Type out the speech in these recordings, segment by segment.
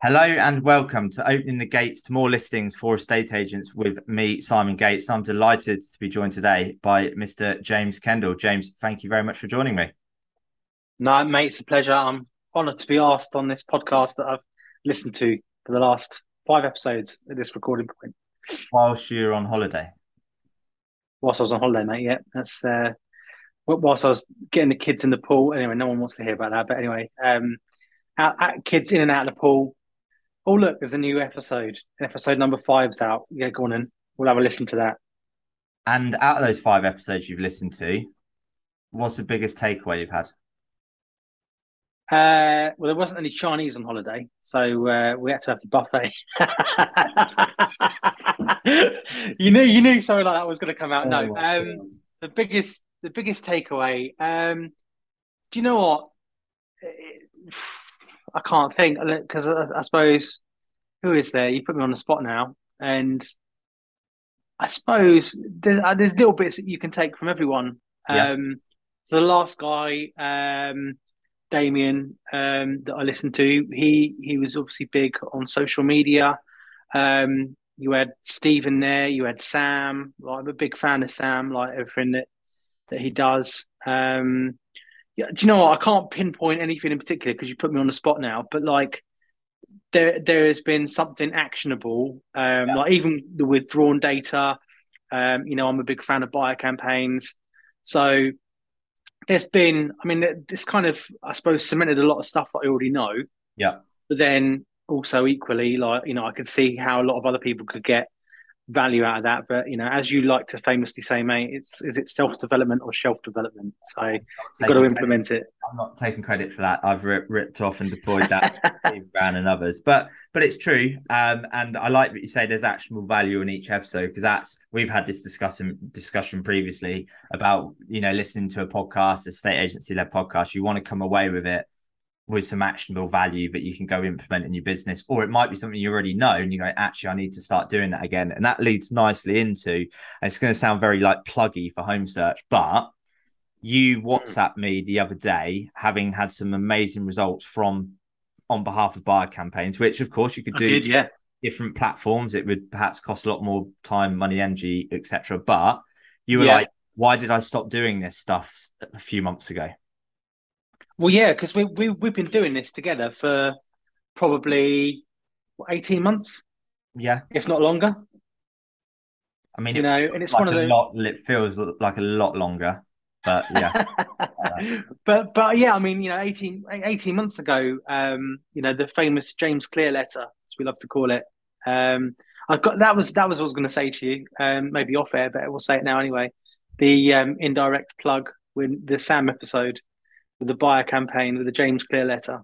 Hello and welcome to Opening the Gates to More Listings for Estate Agents with me, Simon Gates. I'm delighted to be joined today by Mr. James Kendall. James, thank you very much for joining me. No, mate, it's a pleasure. I'm honoured to be asked on this podcast that I've listened to for the last five episodes at this recording point. Whilst you're on holiday? Whilst I was on holiday, mate, yeah. That's uh, whilst I was getting the kids in the pool. Anyway, no one wants to hear about that. But anyway, um, out, out, kids in and out of the pool, Oh, look, there's a new episode. Episode number five's out. Yeah, go on in. We'll have a listen to that. And out of those five episodes you've listened to, what's the biggest takeaway you've had? Uh, well, there wasn't any Chinese on holiday, so uh, we had to have the buffet. you knew, you knew something like that was going to come out. Oh, no, um, the biggest, the biggest takeaway. Um, do you know what? It, I can't think because I, I, suppose who is there? You put me on the spot now, and I suppose there's, uh, there's little bits that you can take from everyone. Yeah. Um, the last guy, um, Damien, um, that I listened to, he he was obviously big on social media. Um, you had Stephen there, you had Sam. Like, I'm a big fan of Sam, like everything that that he does. Um, yeah, do you know what? I can't pinpoint anything in particular because you put me on the spot now. But like, there there has been something actionable. Um, yeah. Like even the withdrawn data. Um, you know, I'm a big fan of buyer campaigns, so there's been. I mean, this kind of I suppose cemented a lot of stuff that I already know. Yeah. But then also equally, like you know, I could see how a lot of other people could get value out of that. But you know, as you like to famously say, mate, it's is it self development or shelf development? So you've got to implement credit. it. I'm not taking credit for that. I've ripped, ripped off and deployed that Brown and others, but but it's true. Um, and I like that you say there's actionable value in each episode because that's we've had this discussion discussion previously about you know listening to a podcast, a state agency led podcast. You want to come away with it with some actionable value that you can go implement in your business, or it might be something you already know and you go, actually, I need to start doing that again. And that leads nicely into it's going to sound very like pluggy for home search, but you hmm. WhatsApp me the other day, having had some amazing results from on behalf of buyer campaigns, which of course you could do did, yeah. different platforms. It would perhaps cost a lot more time, money, energy, etc. But you were yeah. like, why did I stop doing this stuff a few months ago? Well, yeah, because we, we, we've been doing this together for probably what, 18 months. Yeah. If not longer. I mean, you know, and it's like one of the lot, it feels like a lot longer, but yeah. but, but yeah, I mean, you know, 18, 18 months ago, um, you know, the famous James Clear letter, as we love to call it. Um, I got that was that was what I was going to say to you, um, maybe off air, but we'll say it now anyway. The um, indirect plug with the Sam episode the buyer campaign with the James Clear letter.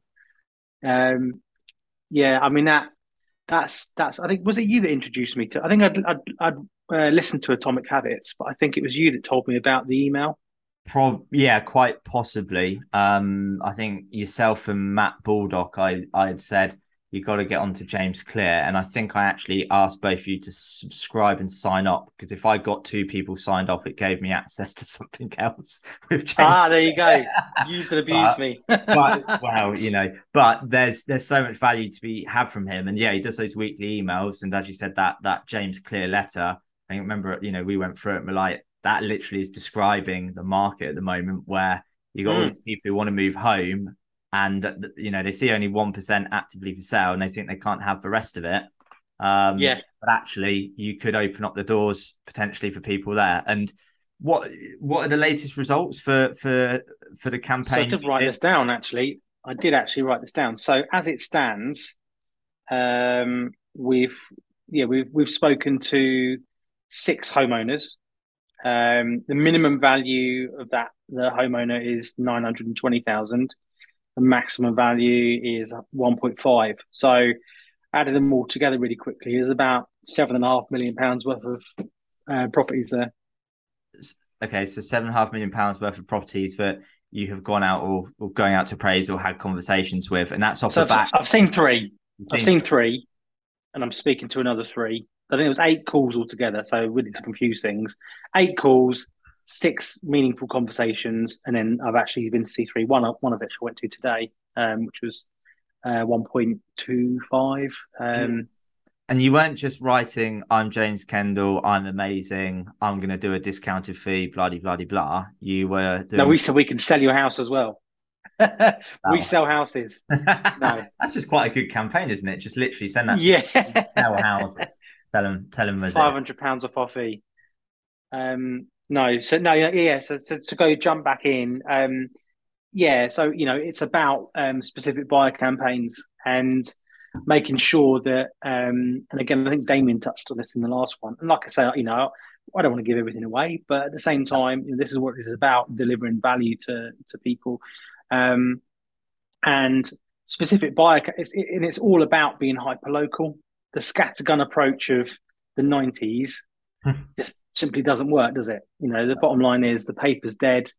Um, yeah, I mean that that's that's. I think was it you that introduced me to? I think I'd I'd, I'd uh, listened to Atomic Habits, but I think it was you that told me about the email. Prob yeah, quite possibly. Um, I think yourself and Matt Baldock, I I had said you got to get onto James Clear. And I think I actually asked both of you to subscribe and sign up because if I got two people signed up, it gave me access to something else with James. Ah, there you go. Use and abuse but, me. but well, you know, but there's there's so much value to be had from him. And yeah, he does those weekly emails. And as you said, that that James Clear letter, I remember, you know, we went through it like, that literally is describing the market at the moment where you got mm. all these people who want to move home and you know they see only one percent actively for sale, and they think they can't have the rest of it. Um, yeah, but actually, you could open up the doors potentially for people there. And what what are the latest results for for for the campaign? So to write this down, actually, I did actually write this down. So as it stands, um, we've yeah we've we've spoken to six homeowners. Um, the minimum value of that the homeowner is nine hundred and twenty thousand the maximum value is 1.5. So adding them all together really quickly is about seven and a half million pounds worth of uh, properties there. Okay, so seven and a half million pounds worth of properties that you have gone out or, or going out to appraise or had conversations with, and that's off so the back. I've seen 3 I've seen three, and I'm speaking to another three. I think it was eight calls altogether, so really to confuse things. Eight calls, six meaningful conversations, and then I've actually been to C three. One one of which I went to today, um, which was uh, 1.25. Um, and you weren't just writing, I'm James Kendall, I'm amazing, I'm going to do a discounted fee, Bloody bloody blah, blah. You were doing... No, we said we can sell your house as well. we sell houses. no. That's just quite a good campaign, isn't it? Just literally send that. Yeah. sell houses. Tell them, tell them. Five hundred pounds off our fee. Um, no, so no, yeah. So, so to go jump back in, um, yeah. So you know, it's about um, specific buyer campaigns and making sure that um, and again i think damien touched on this in the last one and like i say you know i don't want to give everything away but at the same time you know, this is what this is about delivering value to to people um, and specific buyer it's, and it's all about being hyper local the scattergun approach of the 90s hmm. just simply doesn't work does it? You know the bottom line is the paper's dead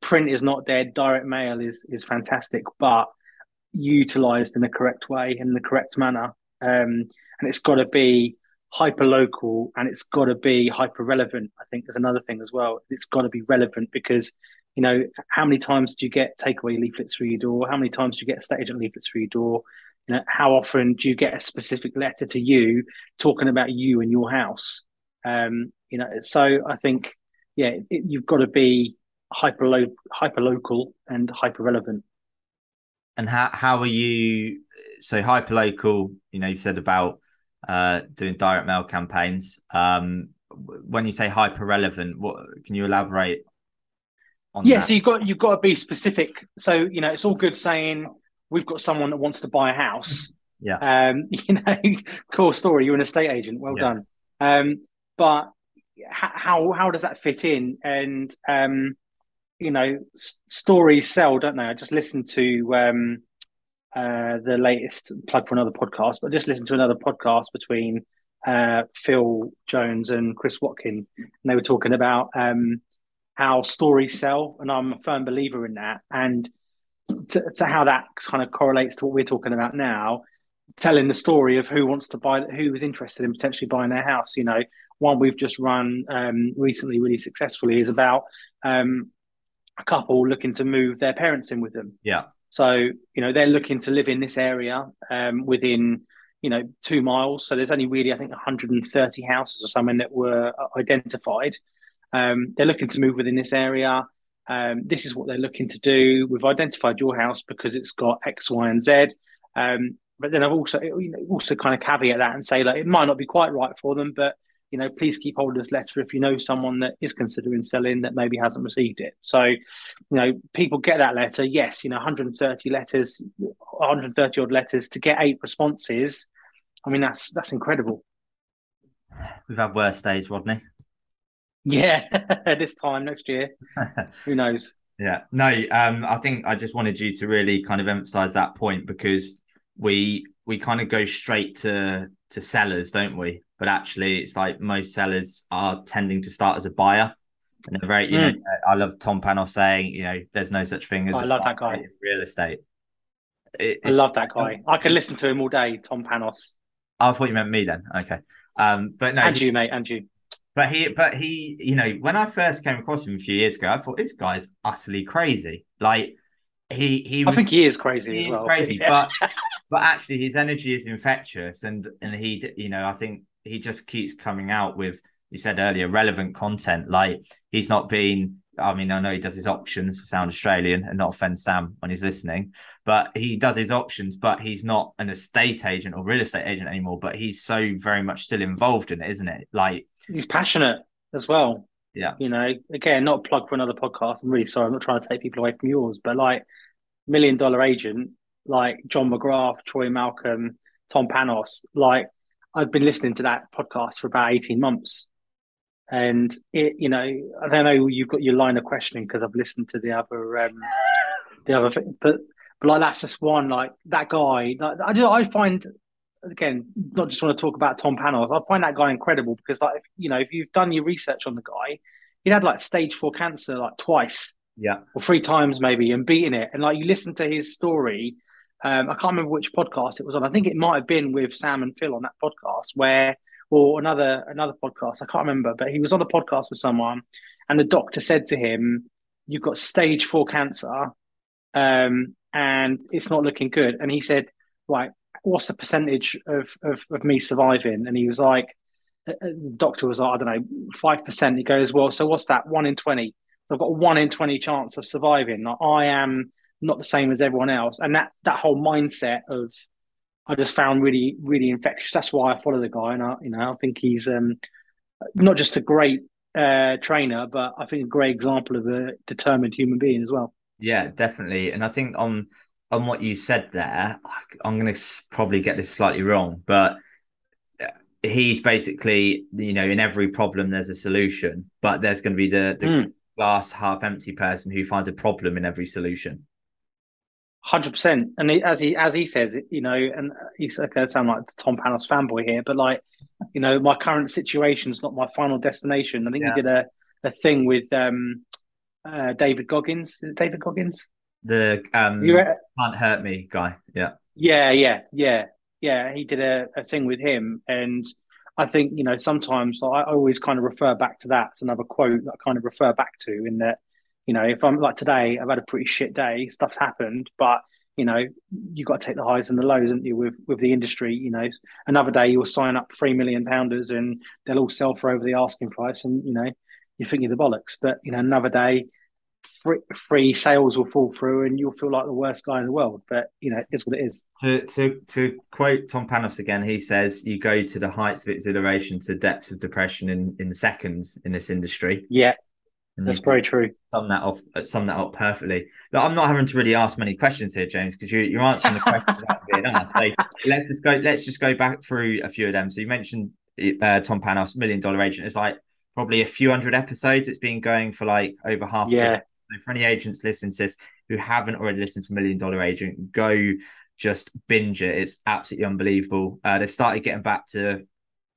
print is not dead direct mail is is fantastic but utilized in the correct way in the correct manner. Um, and it's got to be hyper local and it's got to be hyper relevant i think there's another thing as well. It's got to be relevant because you know how many times do you get takeaway leaflets through your door? How many times do you get estate agent leaflets through your door? You know how often do you get a specific letter to you talking about you and your house um, you know so i think yeah it, you've got to be hyper lo- hyper local and hyper relevant and how how are you? So hyper local. You know, you've said about uh, doing direct mail campaigns. Um, when you say hyper relevant, what can you elaborate on? Yeah, that? so you've got you've got to be specific. So you know, it's all good saying we've got someone that wants to buy a house. Yeah. Um, you know, cool story. You're an estate agent. Well yeah. done. Um, but how how does that fit in? And um, you know, s- stories sell, don't they? I just listened to um, uh, the latest plug for another podcast, but just listened to another podcast between uh, Phil Jones and Chris Watkin, and they were talking about um, how stories sell, and I'm a firm believer in that, and to, to how that kind of correlates to what we're talking about now telling the story of who wants to buy, who is interested in potentially buying their house. You know, one we've just run um, recently, really successfully, is about um, a couple looking to move their parents in with them. Yeah. So you know they're looking to live in this area um, within you know two miles. So there's only really I think 130 houses or something that were identified. Um, they're looking to move within this area. Um, this is what they're looking to do. We've identified your house because it's got X, Y, and Z. Um, but then I've also you know, also kind of caveat that and say like it might not be quite right for them, but you know, please keep hold of this letter if you know someone that is considering selling that maybe hasn't received it. So, you know, people get that letter. Yes, you know, 130 letters, 130 odd letters to get eight responses. I mean, that's that's incredible. We've had worse days, Rodney. Yeah, this time next year. Who knows? Yeah, no. Um, I think I just wanted you to really kind of emphasize that point because we we kind of go straight to to sellers, don't we? but actually it's like most sellers are tending to start as a buyer. And they're very you mm. know i love tom panos saying you know there's no such thing as i love that guy. real estate. It, i love that guy. I could listen to him all day tom panos. Oh, i thought you meant me then. Okay. Um but no and he, you mate and you. But he but he you know when i first came across him a few years ago i thought this guy's utterly crazy. Like he he was, I think he is crazy he as well. crazy, yeah. but but actually his energy is infectious, and and he you know I think he just keeps coming out with you said earlier relevant content. Like he's not been. I mean, I know he does his options to sound Australian and not offend Sam when he's listening, but he does his options, but he's not an estate agent or real estate agent anymore. But he's so very much still involved in it, isn't it? Like he's passionate as well. Yeah. You know, again, not plug for another podcast. I'm really sorry. I'm not trying to take people away from yours, but like million dollar agent, like John McGrath, Troy Malcolm, Tom Panos, like I've been listening to that podcast for about 18 months. And it, you know, I don't know, you've got your line of questioning because I've listened to the other, um, the other thing, but, but like, that's just one, like that guy, like, I, just, I find, again, not just want to talk about Tom Panos, I find that guy incredible because like, you know, if you've done your research on the guy, he had like stage four cancer like twice. Yeah. Or three times maybe and beating it. And like you listen to his story um, I can't remember which podcast it was on. I think it might have been with Sam and Phil on that podcast where, or another another podcast. I can't remember, but he was on the podcast with someone, and the doctor said to him, "You've got stage four cancer, um, and it's not looking good." And he said, like, what's the percentage of, of, of me surviving? And he was like, uh, uh, the doctor was like, I don't know, 5%. He goes, well, so what's that? One in 20. So I've got one in 20 chance of surviving. Like, I am not the same as everyone else. And that, that whole mindset of, I just found really, really infectious. That's why I follow the guy. And I, you know, I think he's um, not just a great uh, trainer, but I think a great example of a determined human being as well. Yeah, definitely. And I think on on what you said there, I'm going to probably get this slightly wrong, but uh, he's basically, you know, in every problem there's a solution, but there's going to be the, the mm. glass half empty person who finds a problem in every solution. Hundred percent, and he, as he as he says, you know, and he's okay. I sound like Tom Panos fanboy here, but like, you know, my current situation is not my final destination. I think yeah. he did a, a thing with um, uh, David Goggins. Is it David Goggins? The um, can't hurt me guy. Yeah. Yeah, yeah, yeah, yeah. He did a, a thing with him, and I think you know sometimes I, I always kind of refer back to that. It's another quote that I kind of refer back to in that you know if I'm like today, I've had a pretty shit day. Stuff's happened, but you know you've got to take the highs and the lows, haven't you? With with the industry, you know, another day you'll sign up three million pounders and they'll all sell for over the asking price, and you know you think you're the bollocks. But you know another day free, free sales will fall through and you'll feel like the worst guy in the world. But you know, it's what it is. To to to quote Tom Panos again, he says you go to the heights of exhilaration to depths of depression in in seconds in this industry. Yeah. And That's very true. Sum that off. Sum that up perfectly. Look, I'm not having to really ask many questions here, James, because you, you're answering the questions without being asked. So let's just go. Let's just go back through a few of them. So you mentioned uh, Tom Panos, Million Dollar Agent. It's like probably a few hundred episodes. It's been going for like over half. Yeah. So for any agents listening to this who haven't already listened to Million Dollar Agent, go just binge it. It's absolutely unbelievable. Uh, they've started getting back to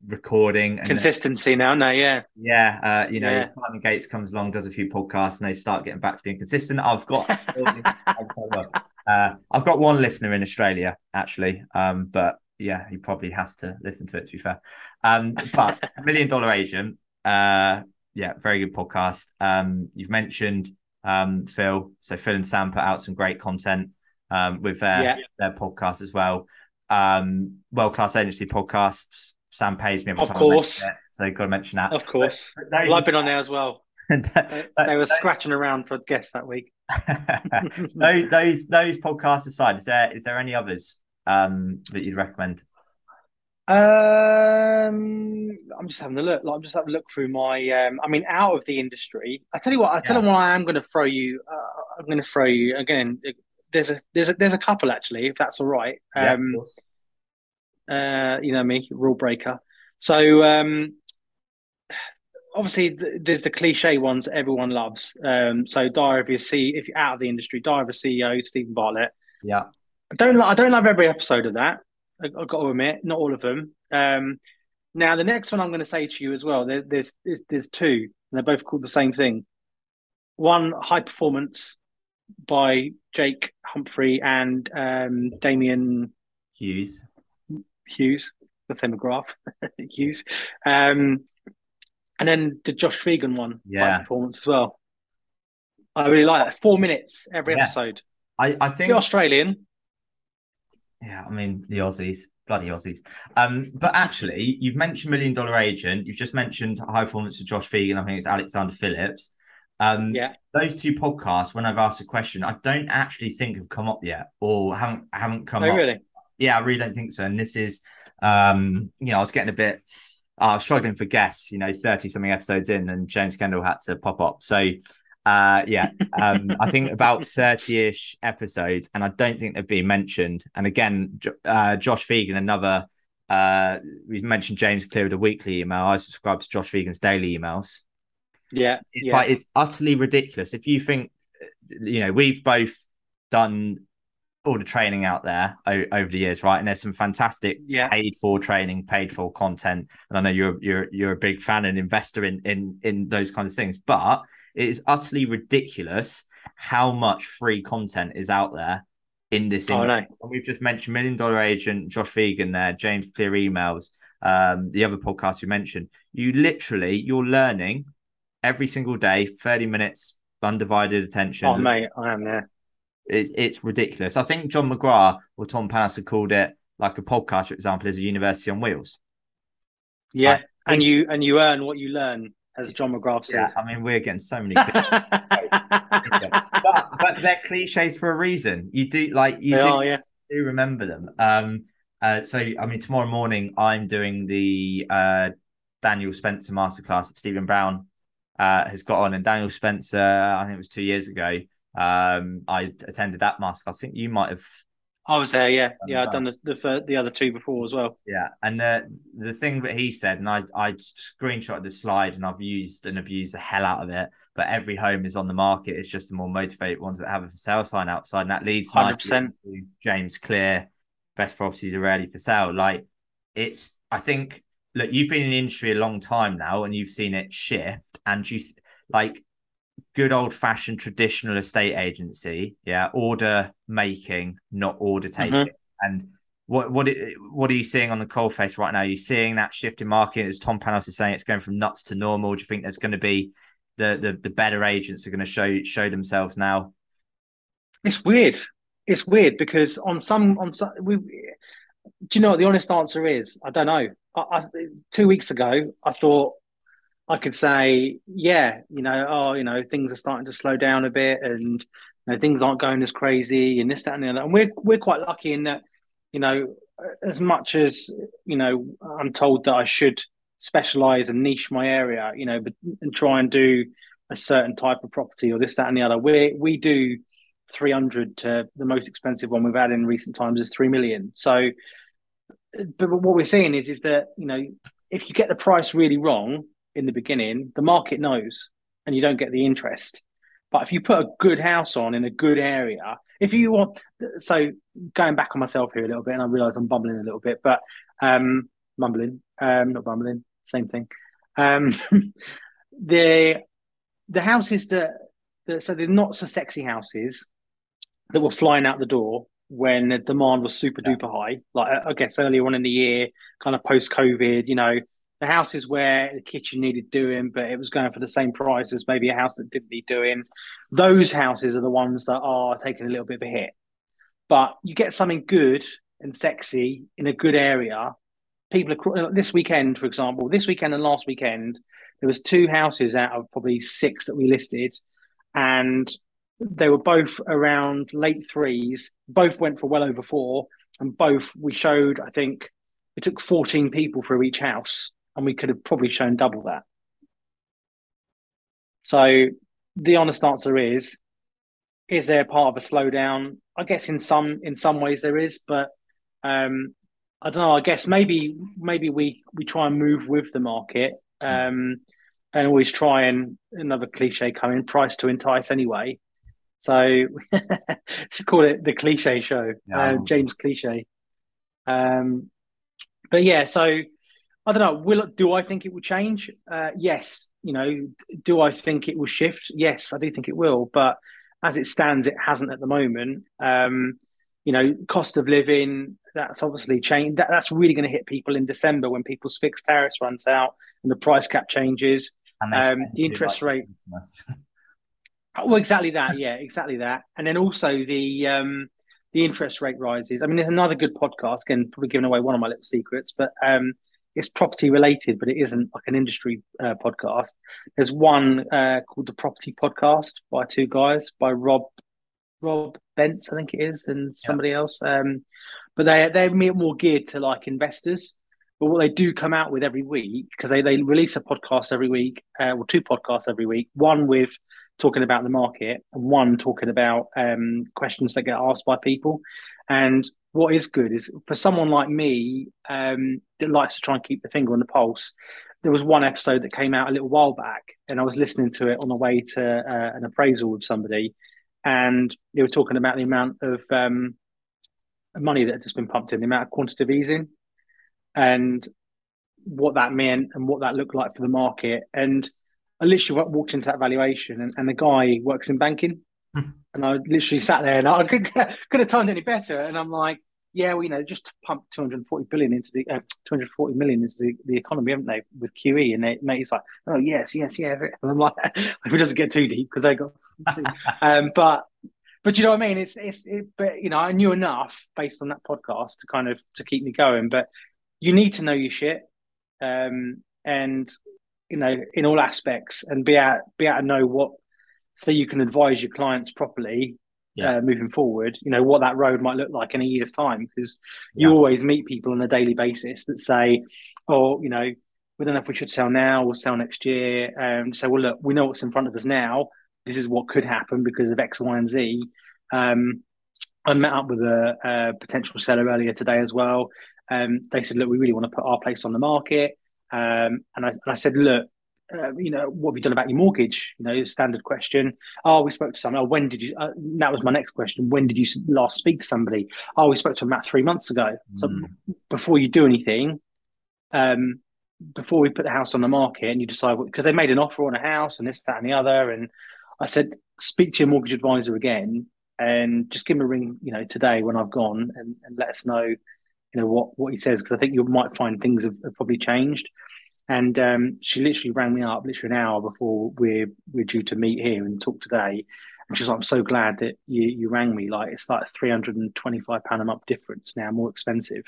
recording consistency now no yeah yeah uh you know yeah. Simon Gates comes along does a few podcasts and they start getting back to being consistent I've got uh I've got one listener in Australia actually um but yeah he probably has to listen to it to be fair um but million dollar agent uh yeah very good podcast um you've mentioned um, Phil. So Phil and Sam put out some great content um, with their yeah. their podcast as well. Um, World class agency podcasts. Sam pays me every of time. Of course. It, so got to mention that. Of course. Well, I've been on there as well. they, they were scratching around for guests that week. those, those those podcasts aside, is there is there any others um, that you'd recommend? Um, I'm just having a look. Like, I'm just having a look through my. Um, I mean, out of the industry. I tell you what. I tell yeah. them what I am going to throw you. Uh, I'm going to throw you again. There's a there's a there's a couple actually, if that's all right. Um, yeah, uh, you know me, rule breaker. So um, obviously there's the cliche ones that everyone loves. Um, so Diary of your C, if you're out of the industry, Diary of a CEO, Steven Bartlett. Yeah. I don't I don't love every episode of that. I've got to admit, not all of them. Um, now, the next one I'm going to say to you as well, there, there's, there's, there's two, and they're both called the same thing. One, High Performance by Jake Humphrey and um, Damian Hughes. Hughes, the same McGrath, Hughes. Um, and then the Josh Phegan one, yeah. High Performance as well. I really like that. Four minutes every yeah. episode. I, I think the Australian. Yeah, I mean the Aussies, bloody Aussies. Um, but actually, you've mentioned Million Dollar Agent. You've just mentioned High Performance of Josh Phegan. I think it's Alexander Phillips. Um, yeah, those two podcasts. When I've asked a question, I don't actually think have come up yet, or haven't haven't come oh, up. Really? Yeah, I really don't think so. And this is, um, you know, I was getting a bit. I was struggling for guests, you know, 30 something episodes in, and James Kendall had to pop up. So uh, yeah, um, I think about 30-ish episodes, and I don't think they've been mentioned. And again, uh, Josh Phegan, another uh, we mentioned James Clear of a weekly email. I subscribe to Josh Phegan's daily emails. Yeah, it's yeah. like it's utterly ridiculous. If you think, you know, we've both done all the training out there o- over the years, right? And there's some fantastic yeah. paid for training, paid for content. And I know you're you're you're a big fan and investor in in in those kinds of things, but it is utterly ridiculous how much free content is out there in this oh. And we've just mentioned Million Dollar Agent, Josh Phegan there, James Clear emails, um, the other podcast you mentioned. You literally, you're learning every single day, 30 minutes, undivided attention. Oh, mate, I am there. it's, it's ridiculous. I think John McGrath or Tom Panos had called it like a podcast, for example, is a university on wheels. Yeah, and you and you earn what you learn, as John McGrath says. Yeah, I mean, we're getting so many cliches. but, but they're cliches for a reason. You do like you do, are, yeah. do remember them. Um, uh, so I mean, tomorrow morning I'm doing the uh, Daniel Spencer masterclass. Stephen Brown uh, has got on, and Daniel Spencer, I think it was two years ago. Um, I attended that masterclass. I think you might have. I was there, yeah, yeah. I've done the, the the other two before as well. Yeah, and the the thing that he said, and I I screenshot the slide, and I've used and abused the hell out of it. But every home is on the market. It's just the more motivated ones that have a for sale sign outside, and that leads 100%. nicely to James Clear. Best properties are ready for sale. Like it's, I think. Look, you've been in the industry a long time now, and you've seen it shift. And you like good old fashioned traditional estate agency, yeah, order making, not order taking. Mhm. And what what it, what are you seeing on the coal face right now? Are you seeing that shift in market? As Tom Panos is saying, it's going from nuts to normal. Do you think there's going to be the the, the better agents are going to show show themselves now? It's weird. It's weird because on some on some we. Do you know what the honest answer is? I don't know. I, I, two weeks ago, I thought I could say, yeah, you know, oh, you know, things are starting to slow down a bit, and you know, things aren't going as crazy, and this, that, and the other. And we're we're quite lucky in that, you know, as much as you know, I'm told that I should specialize and niche my area, you know, but and try and do a certain type of property or this, that, and the other. We we do 300 to the most expensive one we've had in recent times is 3 million. So, but what we're seeing is is that you know if you get the price really wrong in the beginning, the market knows, and you don't get the interest. But if you put a good house on in a good area, if you want, so going back on myself here a little bit, and I realise I'm bumbling a little bit, but um, mumbling, um, not bumbling, same thing. Um, the the houses that, that so they're not so sexy houses that were flying out the door when the demand was super duper high. Like I guess earlier on in the year, kind of post COVID, you know, the houses where the kitchen needed doing, but it was going for the same price as maybe a house that didn't need doing. Those houses are the ones that are taking a little bit of a hit. But you get something good and sexy in a good area. People are uh, this weekend, for example, this weekend and last weekend, there was two houses out of probably six that we listed, and they were both around late threes. Both went for well over four, and both we showed. I think it took fourteen people through each house, and we could have probably shown double that. So the honest answer is: is there part of a slowdown? I guess in some in some ways there is, but um, I don't know. I guess maybe maybe we we try and move with the market. Um, and always try and another cliche coming price to entice anyway. So should call it the cliche show, Yeah. uh, James Cliche. Um, but yeah, so I don't know. Will do I think it will change? Uh, yes. You know, do I think it will shift? Yes, I do think it will. But as it stands, it hasn't at the moment. Um, you know, cost of living that's obviously changed. That, that's really going to hit people in December when people's fixed tariffs runs out and the price cap changes. And Um, the interest much rate- Well, exactly that. Yeah, exactly that. And then also the um, the interest rate rises. I mean, there's another good podcast. Again, probably giving away one of my little secrets, but um, it's property related, but it isn't like an industry uh, podcast. There's one uh, called the Property Podcast by two guys, by Rob Rob Bence, I think it is, and somebody else. Um, but they they're more geared to like investors. But what they do come out with every week because they, they release a podcast every week, uh, or two podcasts every week. One with talking about the market, and one talking about um, questions that get asked by people. And what is good is for someone like me um, that likes to try and keep the finger on the pulse. There was one episode that came out a little while back, and I was listening to it on the way to uh, an appraisal with somebody, and they were talking about the amount of um, money that had just been pumped in, the amount of quantitative easing, and what that meant and what that looked like for the market. And I literally walked into that valuation, and, and the guy works in banking, and I literally sat there and I could, could have timed any better. And I'm like, yeah, well, you know, just pumped 240 billion into the uh, 240 million into the, the economy, haven't they, with QE? And they, mate, he's like, oh yes, yes, yes. And I'm like, it doesn't get too deep because they got, um, but but you know what I mean? It's it's it, but you know I knew enough based on that podcast to kind of to keep me going. But you need to know your shit, um, and you know in all aspects, and be out be out to know what so you can advise your clients properly yeah. uh, moving forward. You know what that road might look like in a year's time because you yeah. always meet people on a daily basis that say, "Oh, you know, we don't know if we should sell now or sell next year." Um, so, well, look, we know what's in front of us now this is what could happen because of X, Y, and Z. Um, I met up with a, a, potential seller earlier today as well. Um, they said, "Look, we really want to put our place on the market," um, and, I, and, I, said, "Look, uh, you know, what have you done about your mortgage? You know, standard question. Oh, we spoke to someone. Oh, when did you? Uh, that was my next question. When did you last speak to somebody? Oh, we spoke to them about three months ago. Mm. So before you do anything, um, before we put the house on the market, and you decide because they made an offer on a house and this, that, and the other, and I said, speak to your mortgage advisor again and just give him a ring, you know, today when I've gone and, and let us know, you know, what, what he says, because I think you might find things have, have probably changed. And um, she literally rang me up literally an hour before we're we're due to meet here and talk today. And she's like, I'm so glad that you you rang me. Like it's like three hundred and twenty five pound a month difference now, more expensive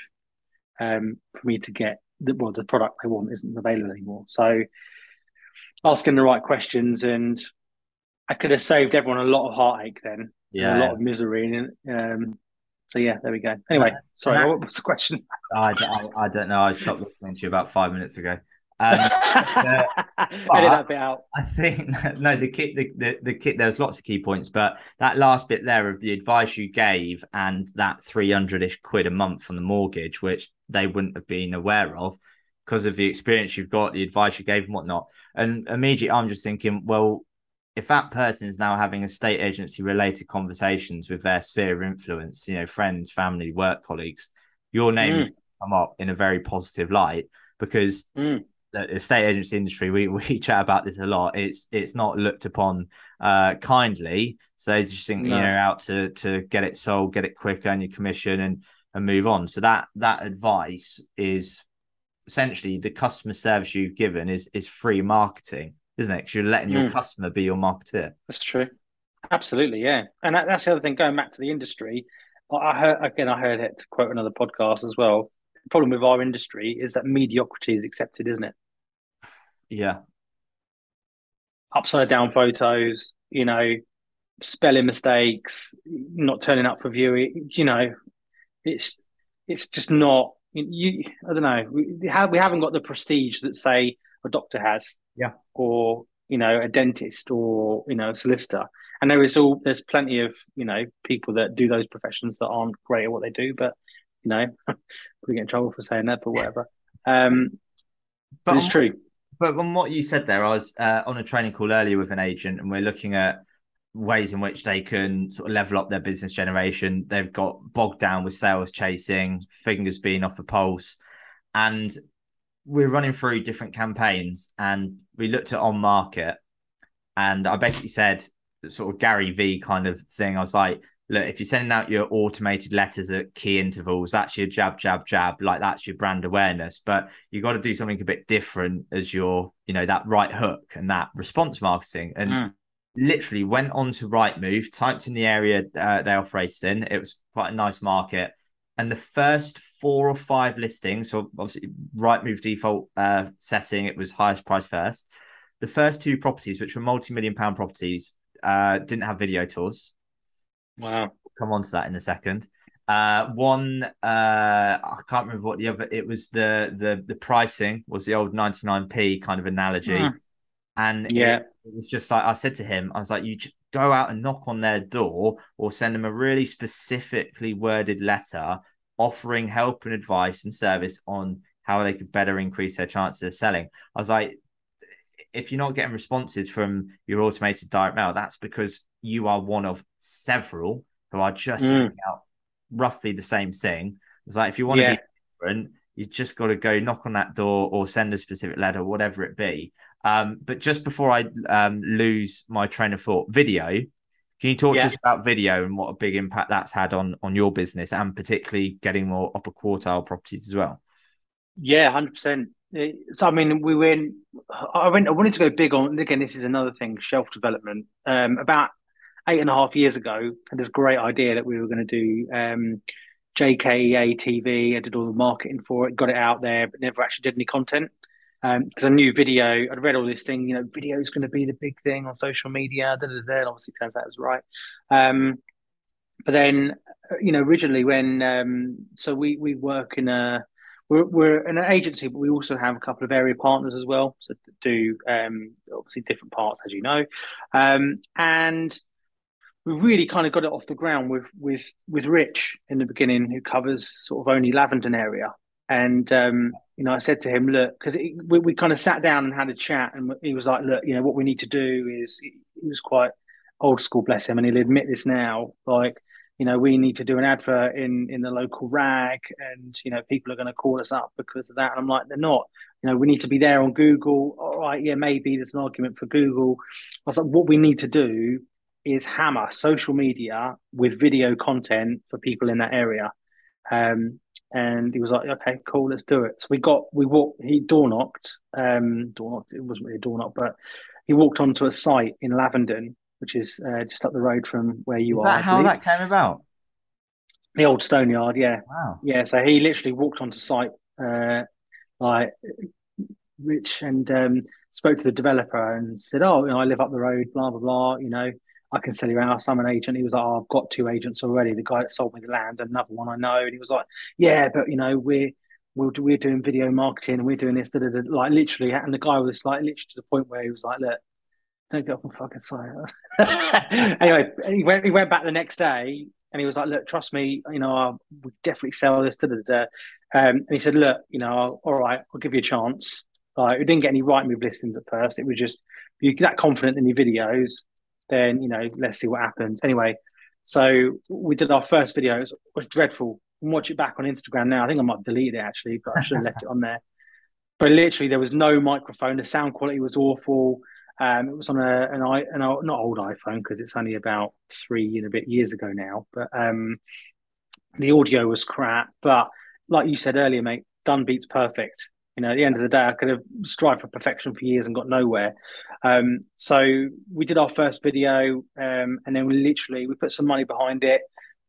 um, for me to get the well the product I want isn't available anymore. So asking the right questions and I could have saved everyone a lot of heartache then. Yeah. A lot of misery. And, um, so yeah, there we go. Anyway, sorry, that, what was the question? I, I, I, don't know. I stopped listening to you about five minutes ago. Um, uh, that bit out. I think no, the kit, the, the the kit. There's lots of key points, but that last bit there of the advice you gave and that three hundred ish quid a month on the mortgage, which they wouldn't have been aware of because of the experience you've got, the advice you gave and whatnot. And immediately, I'm just thinking, well, if that person is now having estate agency related conversations with their sphere of influence, you know, friends, family, work colleagues, your name mm. come up in a very positive light because mm. The estate agency industry, we, we chat about this a lot. It's it's not looked upon uh, kindly. So they just think, no. you know, out to to get it sold, get it quicker and your commission and and move on. So that that advice is essentially the customer service you've given is is free marketing isn't it? Because you're letting your mm. customer be your marketer. That's true. Absolutely, yeah. And that, that's the other thing. Going back to the industry, I heard again. I heard it to quote another podcast as well. The problem with our industry is that mediocrity is accepted, isn't it? Yeah. Upside down photos, you know, spelling mistakes, not turning up for viewing. You know, it's it's just not. You, I don't know. We have we haven't got the prestige that say a doctor has yeah or you know a dentist or you know a solicitor and there is all there's plenty of you know people that do those professions that aren't great at what they do but you know we get in trouble for saying that but whatever um but it's true but on what you said there i was uh, on a training call earlier with an agent and we're looking at ways in which they can sort of level up their business generation they've got bogged down with sales chasing fingers being off the pulse and we're running through different campaigns and we looked at on market and I basically said sort of Gary V kind of thing. I was like, look, if you're sending out your automated letters at key intervals, that's your jab, jab, jab, like that's your brand awareness. But you've got to do something a bit different as your, you know, that right hook and that response marketing. And mm. literally went on to Rightmove, typed in the area uh, they operated in. It was quite a nice market and the first four or five listings, so obviously Rightmove default uh, setting, it was highest price first. The first two properties, which were multi-million pound properties, uh, didn't have video tours. Wow. come on to that in a second. Uh, one, uh, I can't remember what the other. It was the the the pricing was the old ninety nine p kind of analogy, mm. and yeah, it, it, was just like I said to him, I was like, you go out and knock on their door or send them a really specifically worded letter offering help and advice and service on how they could better increase their chances of selling. I was like, if you're not getting responses from your automated direct mail, that's because you are one of several who are just mm. sending out roughly the same thing. It's like if you want yeah. to be different, you just got to go knock on that door or send a specific letter, whatever it be. Um, but just before I um, lose my train of thought, video. Can you talk yeah. to us about video and what a big impact that's had on on your business and particularly getting more upper quartile properties as well? Yeah, hundred percent. So I mean, we went. I went. I wanted to go big on again. This is another thing. Shelf development. Um, about eight and a half years ago, had this great idea that we were going to do um, JKEA TV. I did all the marketing for it, got it out there, but never actually did any content because um, I knew video. I'd read all this thing, you know, video is going to be the big thing on social media. Da, da, da, and obviously, turns out it was right. Um, but then, you know, originally when um, so we we work in a we're, we're an agency, but we also have a couple of area partners as well. So do um, obviously different parts, as you know, um, and we really kind of got it off the ground with with with Rich in the beginning, who covers sort of only Lavendon area. And um, you know, I said to him, look, because we, we kind of sat down and had a chat, and he was like, look, you know, what we need to do is he was quite old school, bless him, and he'll admit this now, like you know, we need to do an advert in in the local rag, and you know, people are going to call us up because of that. And I'm like, they're not. You know, we need to be there on Google. All right, yeah, maybe there's an argument for Google. I was like, what we need to do is hammer social media with video content for people in that area. Um, and he was like, "Okay, cool, let's do it." So we got we walked. He door knocked. Um, door knocked. It wasn't really a door knock, but he walked onto a site in Lavendon, which is uh, just up the road from where you is are. That how that came about? The old stone yard, yeah. Wow. Yeah, so he literally walked onto site, uh, like Rich, and um, spoke to the developer and said, "Oh, you know, I live up the road, blah blah blah. You know, I can sell you out. I'm an agent. He was like, oh, I've got two agents already. The guy that sold me the land, another one I know. And he was like, yeah, but you know, we're we're, we're doing video marketing and we're doing this, da, da, da, like literally. And the guy was like, literally to the point where he was like, look, don't get off my fucking site. anyway, he went, he went back the next day and he was like, look, trust me, you know, I'll definitely sell this. Da, da, da. Um, and he said, look, you know, all right, I'll give you a chance. Like, we didn't get any Rightmove listings at first. It was just you're that confident in your videos then you know let's see what happens anyway so we did our first video it was, was dreadful watch it back on instagram now i think i might delete it actually but i should have left it on there but literally there was no microphone the sound quality was awful um, it was on a an, an not old iphone because it's only about three and a bit years ago now but um, the audio was crap but like you said earlier mate done beats perfect you know, at the end of the day, I could have strived for perfection for years and got nowhere. Um, so we did our first video, um, and then we literally we put some money behind it.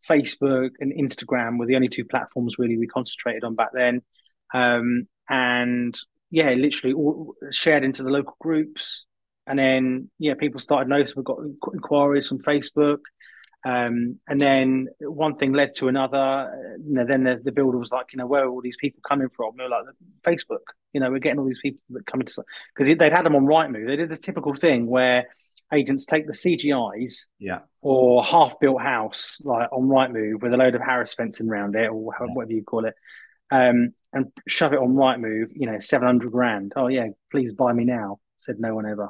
Facebook and Instagram were the only two platforms really we concentrated on back then, um, and yeah, literally all shared into the local groups, and then yeah, people started noticing. We got inquiries from Facebook. Um, and then one thing led to another. You know, then the, the builder was like, you know, where are all these people coming from? They were like, Facebook. You know, we're getting all these people that come into because they'd had them on Rightmove. They did the typical thing where agents take the CGIs, yeah, or half-built house like on Rightmove with a load of Harris fencing around it, or whatever you call it, um, and shove it on Rightmove. You know, seven hundred grand. Oh yeah, please buy me now. Said no one ever.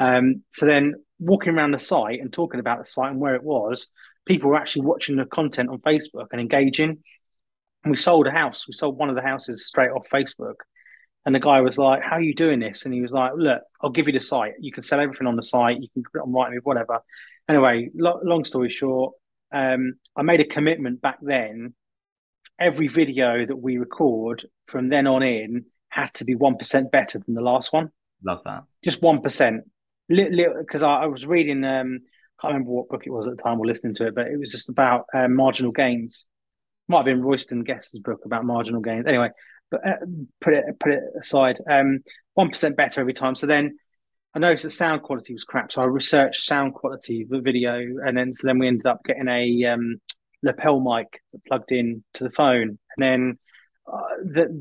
Um, so then walking around the site and talking about the site and where it was, people were actually watching the content on Facebook and engaging. And we sold a house. We sold one of the houses straight off Facebook. And the guy was like, How are you doing this? And he was like, Look, I'll give you the site. You can sell everything on the site. You can put it on Rightmove, whatever. Anyway, lo- long story short, um, I made a commitment back then. Every video that we record from then on in had to be 1% better than the last one. Love that. Just 1% because I, I, was reading, um, can't remember what book it was at the time or listening to it, but it was just about um, marginal gains. Might have been Royston Guest's book about marginal gains. Anyway, but uh, put it put it aside. Um, one percent better every time. So then I noticed the sound quality was crap. So I researched sound quality the video, and then so then we ended up getting a um, lapel mic plugged in to the phone, and then uh,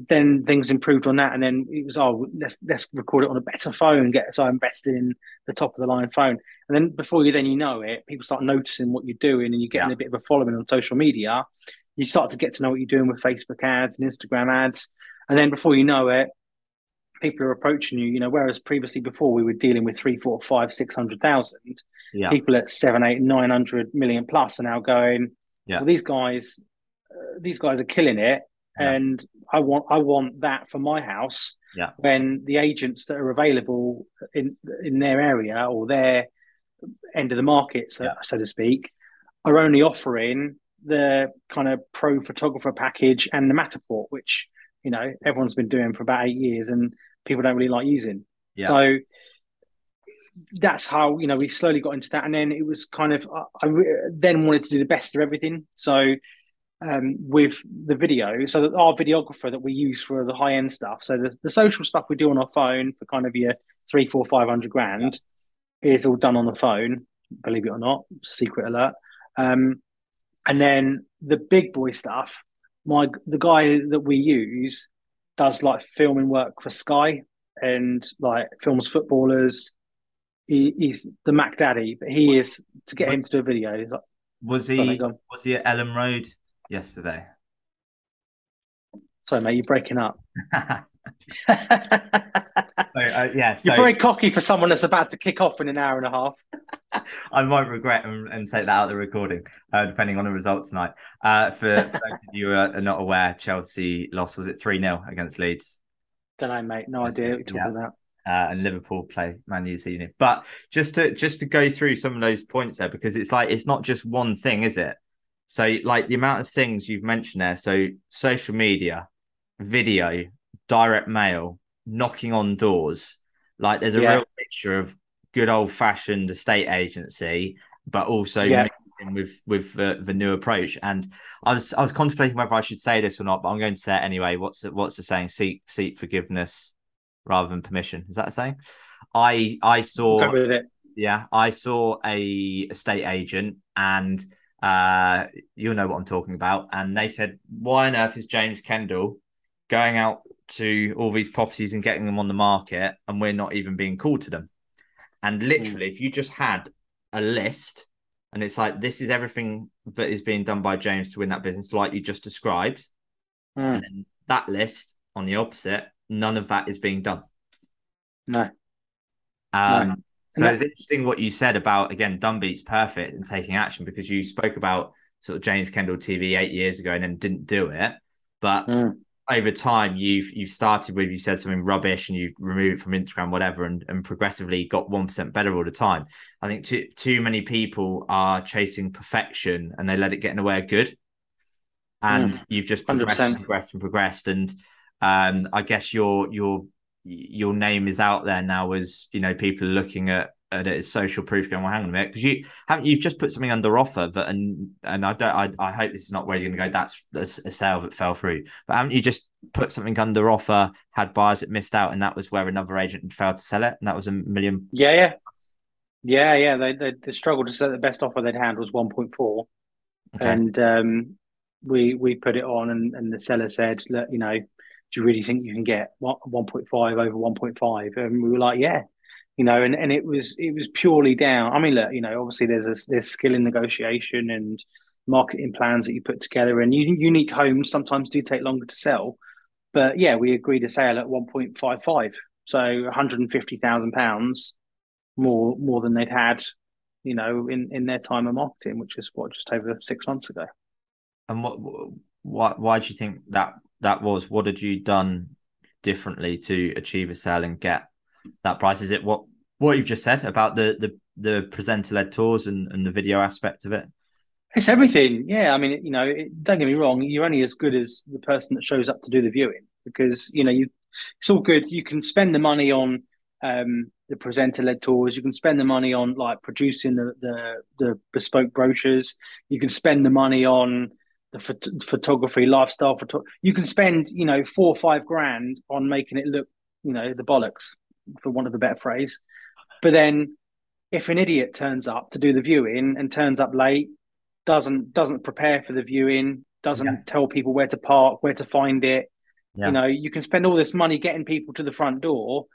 then things improved on that, and then it was oh let's let's record it on a better phone, get so I invested in the top of the line phone, and then before you then you know it, people start noticing what you're doing, and you're getting yeah. a bit of a following on social media. You start to get to know what you're doing with Facebook ads and Instagram ads, and then before you know it, people are approaching you. You know, whereas previously before we were dealing with three, four, five, six hundred thousand, yeah. people at seven, eight, nine hundred million plus are now going. Yeah. Well, these guys, uh, these guys are killing it and I want I want that for my house. Yeah. When the agents that are available in in their area or their end of the market, so, yeah. so to speak, are only offering the kind of pro photographer package and the Matterport, which you know everyone's been doing for about eight years and people don't really like using. Yeah. So that's how you know we slowly got into that, and then it was kind of I, I then wanted to do the best of everything. So um, with the video, so that our videographer that we use for the high end stuff, so the, the social stuff we do on our phone for kind of your three, four, five hundred grand yeah. is all done on the phone. Believe it or not, secret alert. Um, and then the big boy stuff, my the guy that we use does like filming work for Sky and like films footballers. He, he's the Mac Daddy, but he is to get him to do a video. Like, was he was he at Elland Road yesterday? Sorry, mate, you're breaking up. so, uh, yeah, so... you're very cocky for someone that's about to kick off in an hour and a half. I might regret and, and, take that out of the recording, uh, depending on the results tonight. Uh, for, for those of you who are not aware, Chelsea lost, was it 3 0 against Leeds? Don't know, mate. No idea what you're talking yeah. about. Uh, and Liverpool play Man U this But just to just to go through some of those points there, because it's like it's not just one thing, is it? So like the amount of things you've mentioned there. So social media, video, direct mail, knocking on doors. Like there's a yeah. real picture of good old fashioned estate agency, but also yeah. with with the, the new approach. And I was I was contemplating whether I should say this or not, but I'm going to say it anyway. What's the, what's the saying? Seek seek forgiveness rather than permission. Is that a saying? I I saw yeah I saw a estate agent and uh you'll know what I'm talking about. And they said, why on earth is James Kendall going out to all these properties and getting them on the market and we're not even being called to them? And literally, mm. if you just had a list and it's like, this is everything that is being done by James to win that business, like you just described. Mm. And then that list on the opposite, none of that is being done. No. Um, no. So it's interesting what you said about, again, Dunbeat's perfect and taking action because you spoke about sort of James Kendall TV eight years ago and then didn't do it. But mm over time you've you've started with you said something rubbish and you removed it from Instagram, whatever, and, and progressively got one percent better all the time. I think too too many people are chasing perfection and they let it get in the way of good. And mm, you've just progressed 100%. and progressed and progressed. And um, I guess your your your name is out there now as you know people are looking at at it as social proof going well hang on a minute because you haven't you've just put something under offer but and and i don't i, I hope this is not where you're going to go that's, that's a sale that fell through but haven't you just put something under offer had buyers that missed out and that was where another agent had failed to sell it and that was a million yeah yeah yeah yeah they, they, they struggled to set the best offer they'd had was 1.4 okay. and um we we put it on and, and the seller said look you know do you really think you can get 1.5 over 1.5 and we were like yeah you know, and, and it was it was purely down. I mean, look, you know, obviously there's a, there's skill in negotiation and marketing plans that you put together, and unique homes sometimes do take longer to sell. But yeah, we agreed to sale at one point five five, so one hundred and fifty thousand pounds more more than they'd had, you know, in in their time of marketing, which is what just over six months ago. And what why why do you think that that was? What had you done differently to achieve a sale and get that price? Is it what what you've just said about the the the presenter led tours and, and the video aspect of it? It's everything. Yeah, I mean, you know, it, don't get me wrong. You're only as good as the person that shows up to do the viewing because you know you. It's all good. You can spend the money on um, the presenter led tours. You can spend the money on like producing the the, the bespoke brochures. You can spend the money on the phot- photography, lifestyle photo. You can spend you know four or five grand on making it look you know the bollocks for want of a better phrase. But then if an idiot turns up to do the viewing and turns up late, doesn't doesn't prepare for the viewing, doesn't yeah. tell people where to park, where to find it, yeah. you know, you can spend all this money getting people to the front door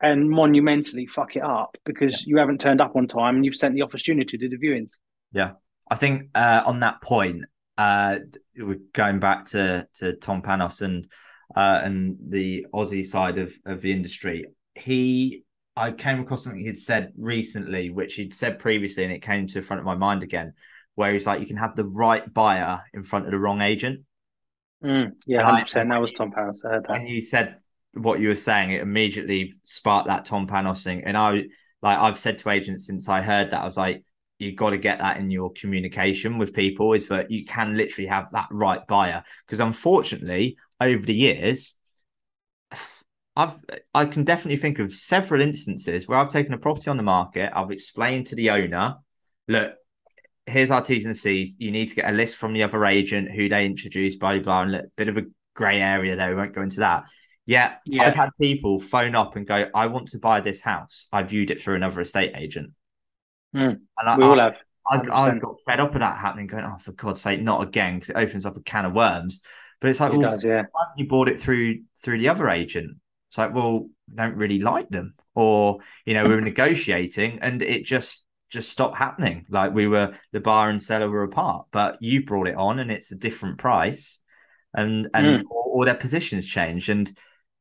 and monumentally fuck it up because yeah. you haven't turned up on time and you've sent the opportunity to do the viewings. Yeah. I think uh, on that point, uh, we're going back to to Tom Panos and uh, and the Aussie side of, of the industry. He I came across something he'd said recently, which he'd said previously, and it came to the front of my mind again, where he's like, you can have the right buyer in front of the wrong agent. Mm, yeah, hundred percent. That was Tom Panos. I heard that. And you said what you were saying, it immediately sparked that Tom Panos thing. And I like I've said to agents since I heard that, I was like, you got to get that in your communication with people is that you can literally have that right buyer. Because unfortunately, over the years, I've I can definitely think of several instances where I've taken a property on the market. I've explained to the owner, look, here's our T's and C's. You need to get a list from the other agent who they introduced, blah blah blah, and a bit of a grey area there. We won't go into that. Yeah, yeah, I've had people phone up and go, I want to buy this house. I viewed it through another estate agent. Mm, I, we all have. I, I, got fed up with that happening, going, oh, for God's sake, not again, because it opens up a can of worms. But it's like, it well, does, yeah. why haven't you bought it through through the other agent? It's like, well, we don't really like them, or you know, we were negotiating, and it just just stopped happening. Like we were, the buyer and seller were apart, but you brought it on, and it's a different price, and and mm. or, or their positions changed, and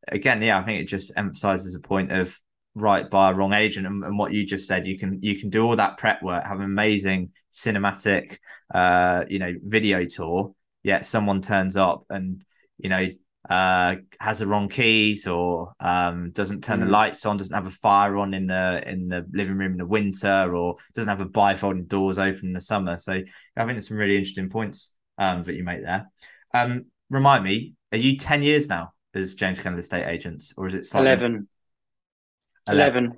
again, yeah, I think it just emphasizes a point of right by a wrong agent and, and, what you just said you can you can do all that prep work have an amazing cinematic uh you know video tour yet someone turns up and you know uh has the wrong keys or um doesn't turn mm. the lights on doesn't have a fire on in the in the living room in the winter or doesn't have a bifolding doors open in the summer so i think there's some really interesting points um that you make there um remind me are you 10 years now as James Kendall estate agents, or is it slightly 11. 11. 11.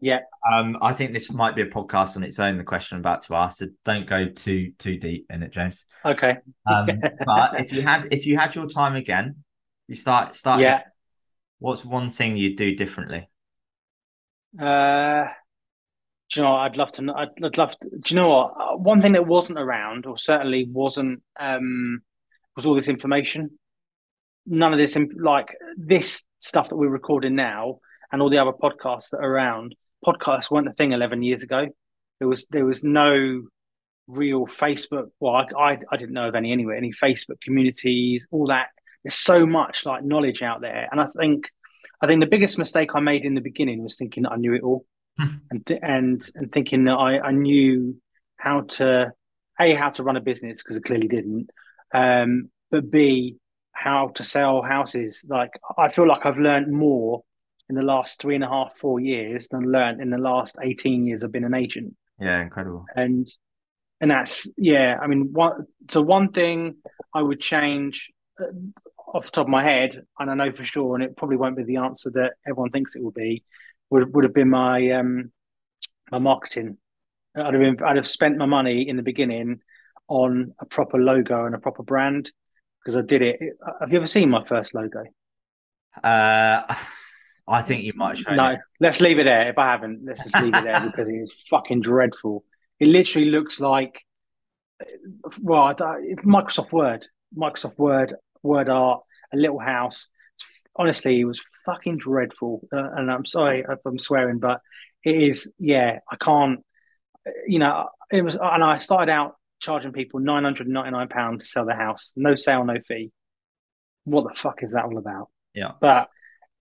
Yeah. Um, I think this might be a podcast on its own. The question I'm about to ask, so don't go too too deep in it, James. Okay. um, but if you had if you had your time again, you start start. Yeah. What's one thing you'd do differently? Uh, do you know? What? I'd love to. Know, I'd, I'd love. To, do you know what? One thing that wasn't around, or certainly wasn't, um, was all this information none of this like this stuff that we're recording now and all the other podcasts that are around. Podcasts weren't a thing 11 years ago. There was there was no real facebook. Well I, I, I didn't know of any anyway any facebook communities all that. There's so much like knowledge out there. And i think i think the biggest mistake i made in the beginning was thinking that i knew it all. And and and thinking that i i knew how to a how to run a business because i clearly didn't. Um but b how to sell houses. Like I feel like I've learned more in the last three and a half, four years than learned in the last 18 years I've been an agent. Yeah, incredible. And and that's yeah, I mean one so one thing I would change uh, off the top of my head, and I know for sure, and it probably won't be the answer that everyone thinks it will be, would would have been my um my marketing. I'd have been I'd have spent my money in the beginning on a proper logo and a proper brand because I did it. Have you ever seen my first logo? Uh, I think you might show. No, it. let's leave it there. If I haven't, let's just leave it there because it is fucking dreadful. It literally looks like, well, it's Microsoft Word, Microsoft Word, Word art, a little house. Honestly, it was fucking dreadful. Uh, and I'm sorry if I'm swearing, but it is. Yeah, I can't. You know, it was, and I started out charging people nine hundred ninety nine pounds to sell their house, no sale, no fee. What the fuck is that all about? Yeah. But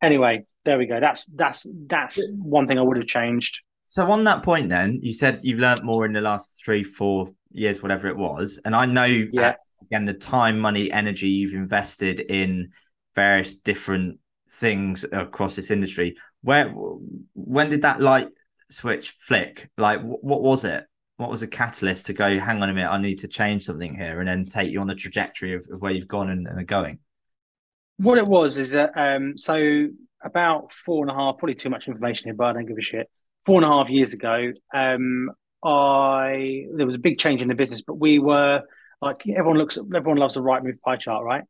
anyway, there we go. That's that's that's one thing I would have changed. So on that point, then you said you've learned more in the last three, four years, whatever it was, and I know yeah. Uh, again the time, money, energy you've invested in various different things across this industry. Where when did that light switch flick? Like, what was it? what was a catalyst to go hang on a minute i need to change something here and then take you on the trajectory of, of where you've gone and, and, are going what it was is that um, so about four and a half probably too much information here but i don't give a shit. Four and a half years ago um, i there was a big change in the business but we were like everyone looks everyone loves the Rightmove pie chart right?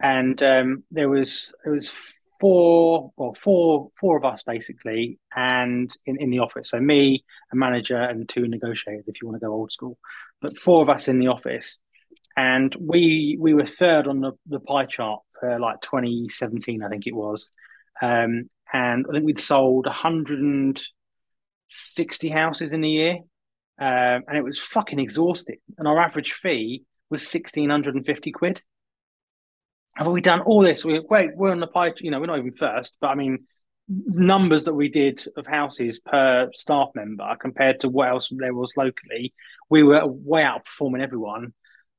And um, there was it was four well four four of us basically and in, in the office. So me a manager and two negotiators if you want to go old school. But four of us in the office and we we were third on the, the pie chart for like 2017 i think it was um, and i think we'd sold 160 houses in a year um, and it was fucking exhausting and our average fee was 1650 quid have we done all this? We great. We're on the pie. You know, we're not even first, but I mean, numbers that we did of houses per staff member compared to what else there was locally, we were way outperforming everyone.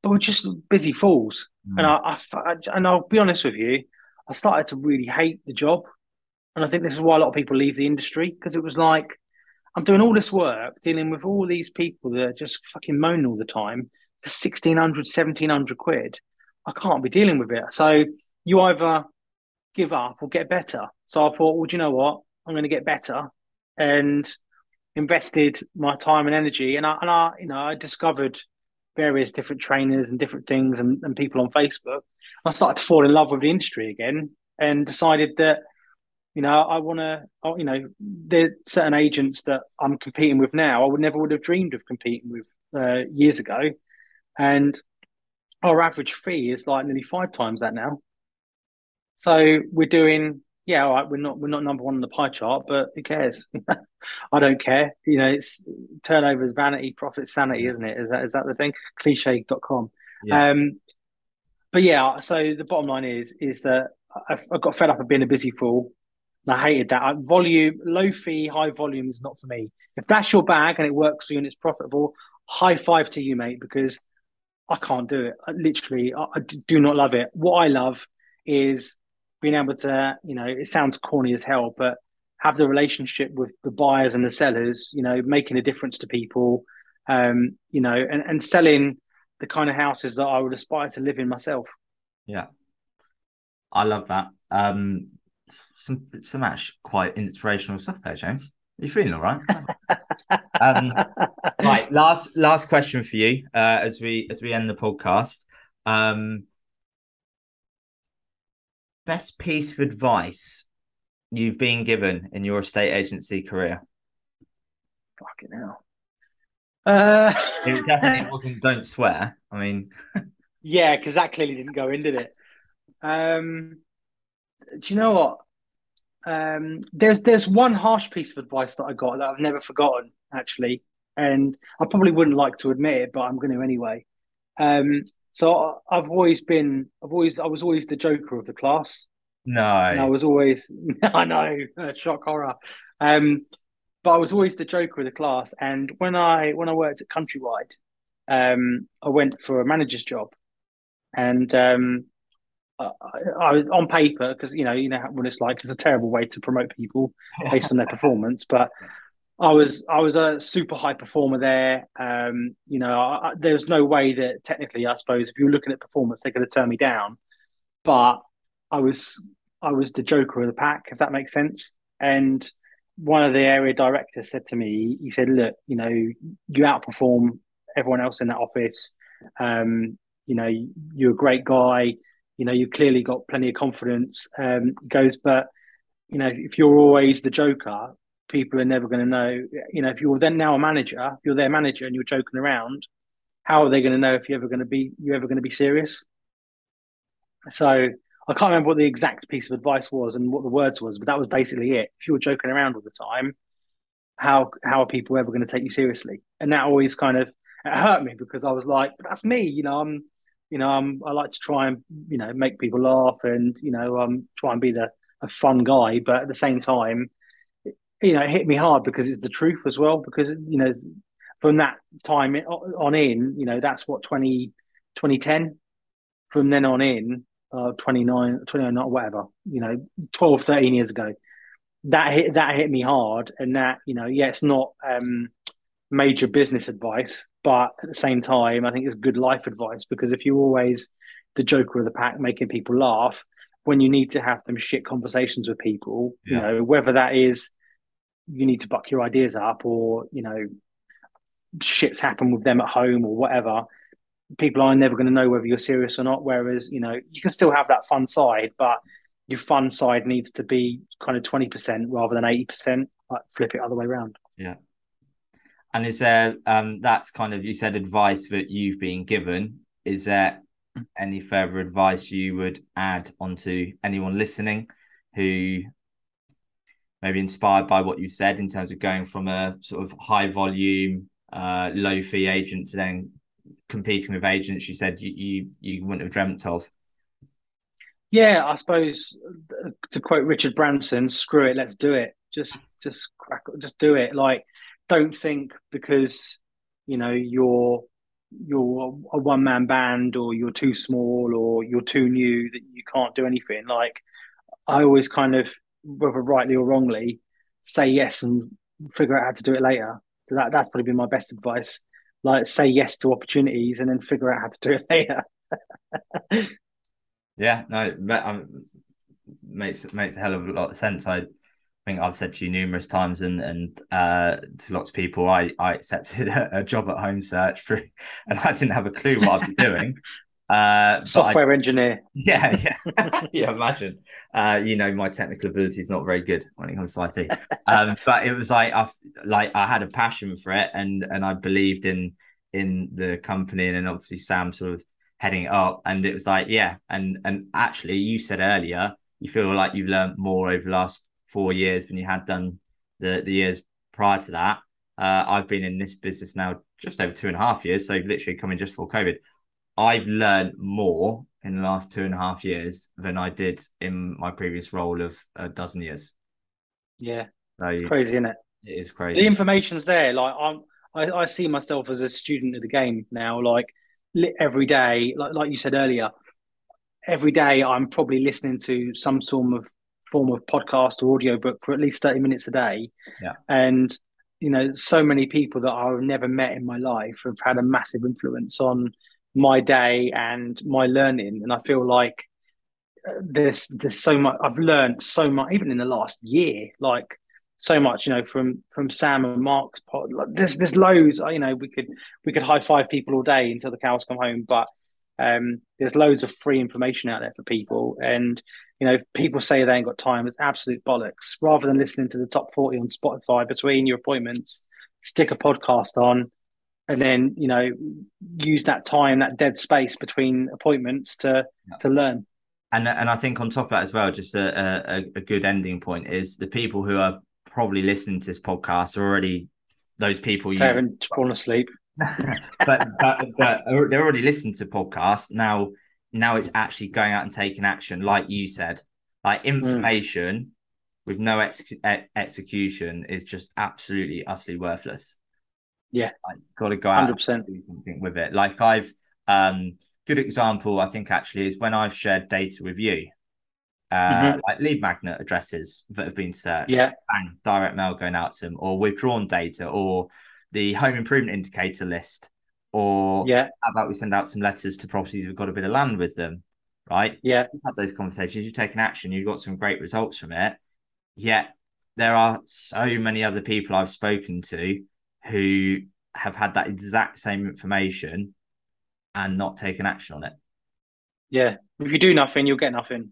But we're just busy fools. Mm. And I, I, and I'll be honest with you, I started to really hate the job, and I think this is why a lot of people leave the industry because it was like I'm doing all this work dealing with all these people that are just fucking moaning all the time for 1600, 1700 quid I can't be dealing with it. So you either give up or get better. So I thought, well, do you know what? I'm going to get better, and invested my time and energy, and I and I you know I discovered various different trainers and different things and, and people on Facebook. I started to fall in love with the industry again, and decided that you know, I want to, you know, there's certain agents that I'm competing with now. I would never would have dreamed of competing with uh, years ago, and our average fee is like nearly five times that now. So we're doing, yeah, all right. We're not we're not number one on the pie chart, but who cares? I don't care. You know, it's turnover is vanity, profit sanity, isn't it? Is that is that the thing? Cliche.com. Yeah. Um, but yeah, so the bottom line is is that I've, I got fed up of being a busy fool. I hated that. volume, low fee, high volume is not for me. If that's your bag and it works for you and it's profitable, high five to you, mate, because I can't do it. I, literally, I, I do not love it. What I love is being able to, you know, it sounds corny as hell, but have the relationship with the buyers and the sellers, you know, making a difference to people, um, you know, and, and selling the kind of houses that I would aspire to live in myself. Yeah. I love that. Um, some some actually quite inspirational stuff there, James. Are you feeling all right? um, right, last last question for you uh, as we as we end the podcast. Um, best piece of advice you've been given in your estate agency career? Fucking hell. Uh... it definitely wasn't. Don't swear. I mean, yeah, because that clearly didn't go in, did it? Um, do you know what? Um, there's there's one harsh piece of advice that I got that I've never forgotten actually, and I probably wouldn't like to admit it, but I'm going to anyway. Um, so I've always been, I've always, I was always the joker of the class. No, and I was always, I know, shock horror. Um, but I was always the joker of the class. And when I when I worked at Countrywide, um, I went for a manager's job, and um, I, I was on paper because you know you know what it's like. It's a terrible way to promote people based on their performance, but I was I was a super high performer there. Um, you know, I, there was no way that technically, I suppose, if you were looking at performance, they could have turned me down. But I was I was the joker of the pack, if that makes sense. And one of the area directors said to me, he said, "Look, you know, you outperform everyone else in that office. Um, you know, you're a great guy you know, you've clearly got plenty of confidence. Um, goes, but you know, if you're always the joker, people are never going to know. You know, if you're then now a manager, you're their manager and you're joking around, how are they going to know if you're ever going to be you're ever going to be serious? So I can't remember what the exact piece of advice was and what the words was, but that was basically it. If you were joking around all the time, how how are people ever going to take you seriously? And that always kind of it hurt me because I was like, that's me, you know. I'm you know, I'm, I like to try and you know make people laugh and you know um try and be the a fun guy, but at the same time, you know, it hit me hard because it's the truth as well. Because you know, from that time on in, you know, that's what 20, 2010. From then on in, uh, 29, 29, not whatever, you know, 12, 13 years ago, that hit that hit me hard, and that you know, yeah, it's not um major business advice, but at the same time, I think it's good life advice because if you're always the joker of the pack, making people laugh, when you need to have them shit conversations with people, yeah. you know, whether that is you need to buck your ideas up or, you know, shits happen with them at home or whatever, people are never going to know whether you're serious or not. Whereas, you know, you can still have that fun side, but your fun side needs to be kind of 20% rather than 80%, like flip it other way around. Yeah. And is there um that's kind of you said advice that you've been given. Is there any further advice you would add onto anyone listening who maybe inspired by what you said in terms of going from a sort of high volume, uh, low fee agent to then competing with agents you said you, you you wouldn't have dreamt of? Yeah, I suppose uh, to quote Richard Branson, screw it, let's do it. Just just crack just do it. Like don't think because you know you're you're a one man band or you're too small or you're too new that you can't do anything. Like I always kind of, whether rightly or wrongly, say yes and figure out how to do it later. So that that's probably been my best advice. Like say yes to opportunities and then figure out how to do it later. yeah, no, um, makes makes a hell of a lot of sense. I think I've said to you numerous times, and and uh, to lots of people, I I accepted a, a job at Home Search for, and I didn't have a clue what I'd be doing. Uh, Software I, engineer. Yeah, yeah, yeah. Imagine, uh, you know, my technical ability is not very good when it comes to IT. Um, but it was like I like I had a passion for it, and and I believed in in the company, and then obviously Sam sort of heading it up, and it was like yeah, and and actually, you said earlier you feel like you've learned more over the last four years than you had done the the years prior to that. Uh, I've been in this business now just over two and a half years, so literally coming just for COVID. I've learned more in the last two and a half years than I did in my previous role of a dozen years. Yeah, so it's crazy, isn't it? It is crazy. The information's there. Like I'm, I, I see myself as a student of the game now. Like every day, like like you said earlier, every day I'm probably listening to some form of form of podcast or audiobook for at least 30 minutes a day. Yeah. And you know, so many people that I've never met in my life have had a massive influence on my day and my learning. And I feel like uh, there's there's so much I've learned so much even in the last year, like so much, you know, from from Sam and Mark's pod. Like, there's there's loads. You know, we could we could high five people all day until the cows come home, but um, there's loads of free information out there for people. And you know, people say they ain't got time. It's absolute bollocks. Rather than listening to the top forty on Spotify between your appointments, stick a podcast on and then you know use that time that dead space between appointments to yeah. to learn and and i think on top of that as well just a, a, a good ending point is the people who are probably listening to this podcast are already those people you haven't fallen asleep but, but, but they're already listening to podcasts now now it's actually going out and taking action like you said like mm. information mm. with no ex- execution is just absolutely utterly worthless yeah, like, got to go out 100%. and do something with it. Like I've um good example I think actually is when I've shared data with you. Uh, mm-hmm. like lead magnet addresses that have been searched, yeah, bang, direct mail going out to them, or withdrawn data, or the home improvement indicator list, or yeah, how about we send out some letters to properties who've got a bit of land with them, right? Yeah, you've had those conversations, you've taken action, you've got some great results from it. Yet there are so many other people I've spoken to who have had that exact same information and not taken action on it. Yeah. If you do nothing, you'll get nothing.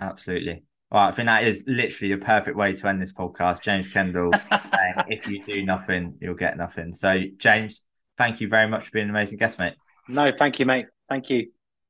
Absolutely. All right, I think that is literally the perfect way to end this podcast. James Kendall if you do nothing, you'll get nothing. So, James, thank you very much for being an amazing guest, mate. No, thank you, mate. Thank you.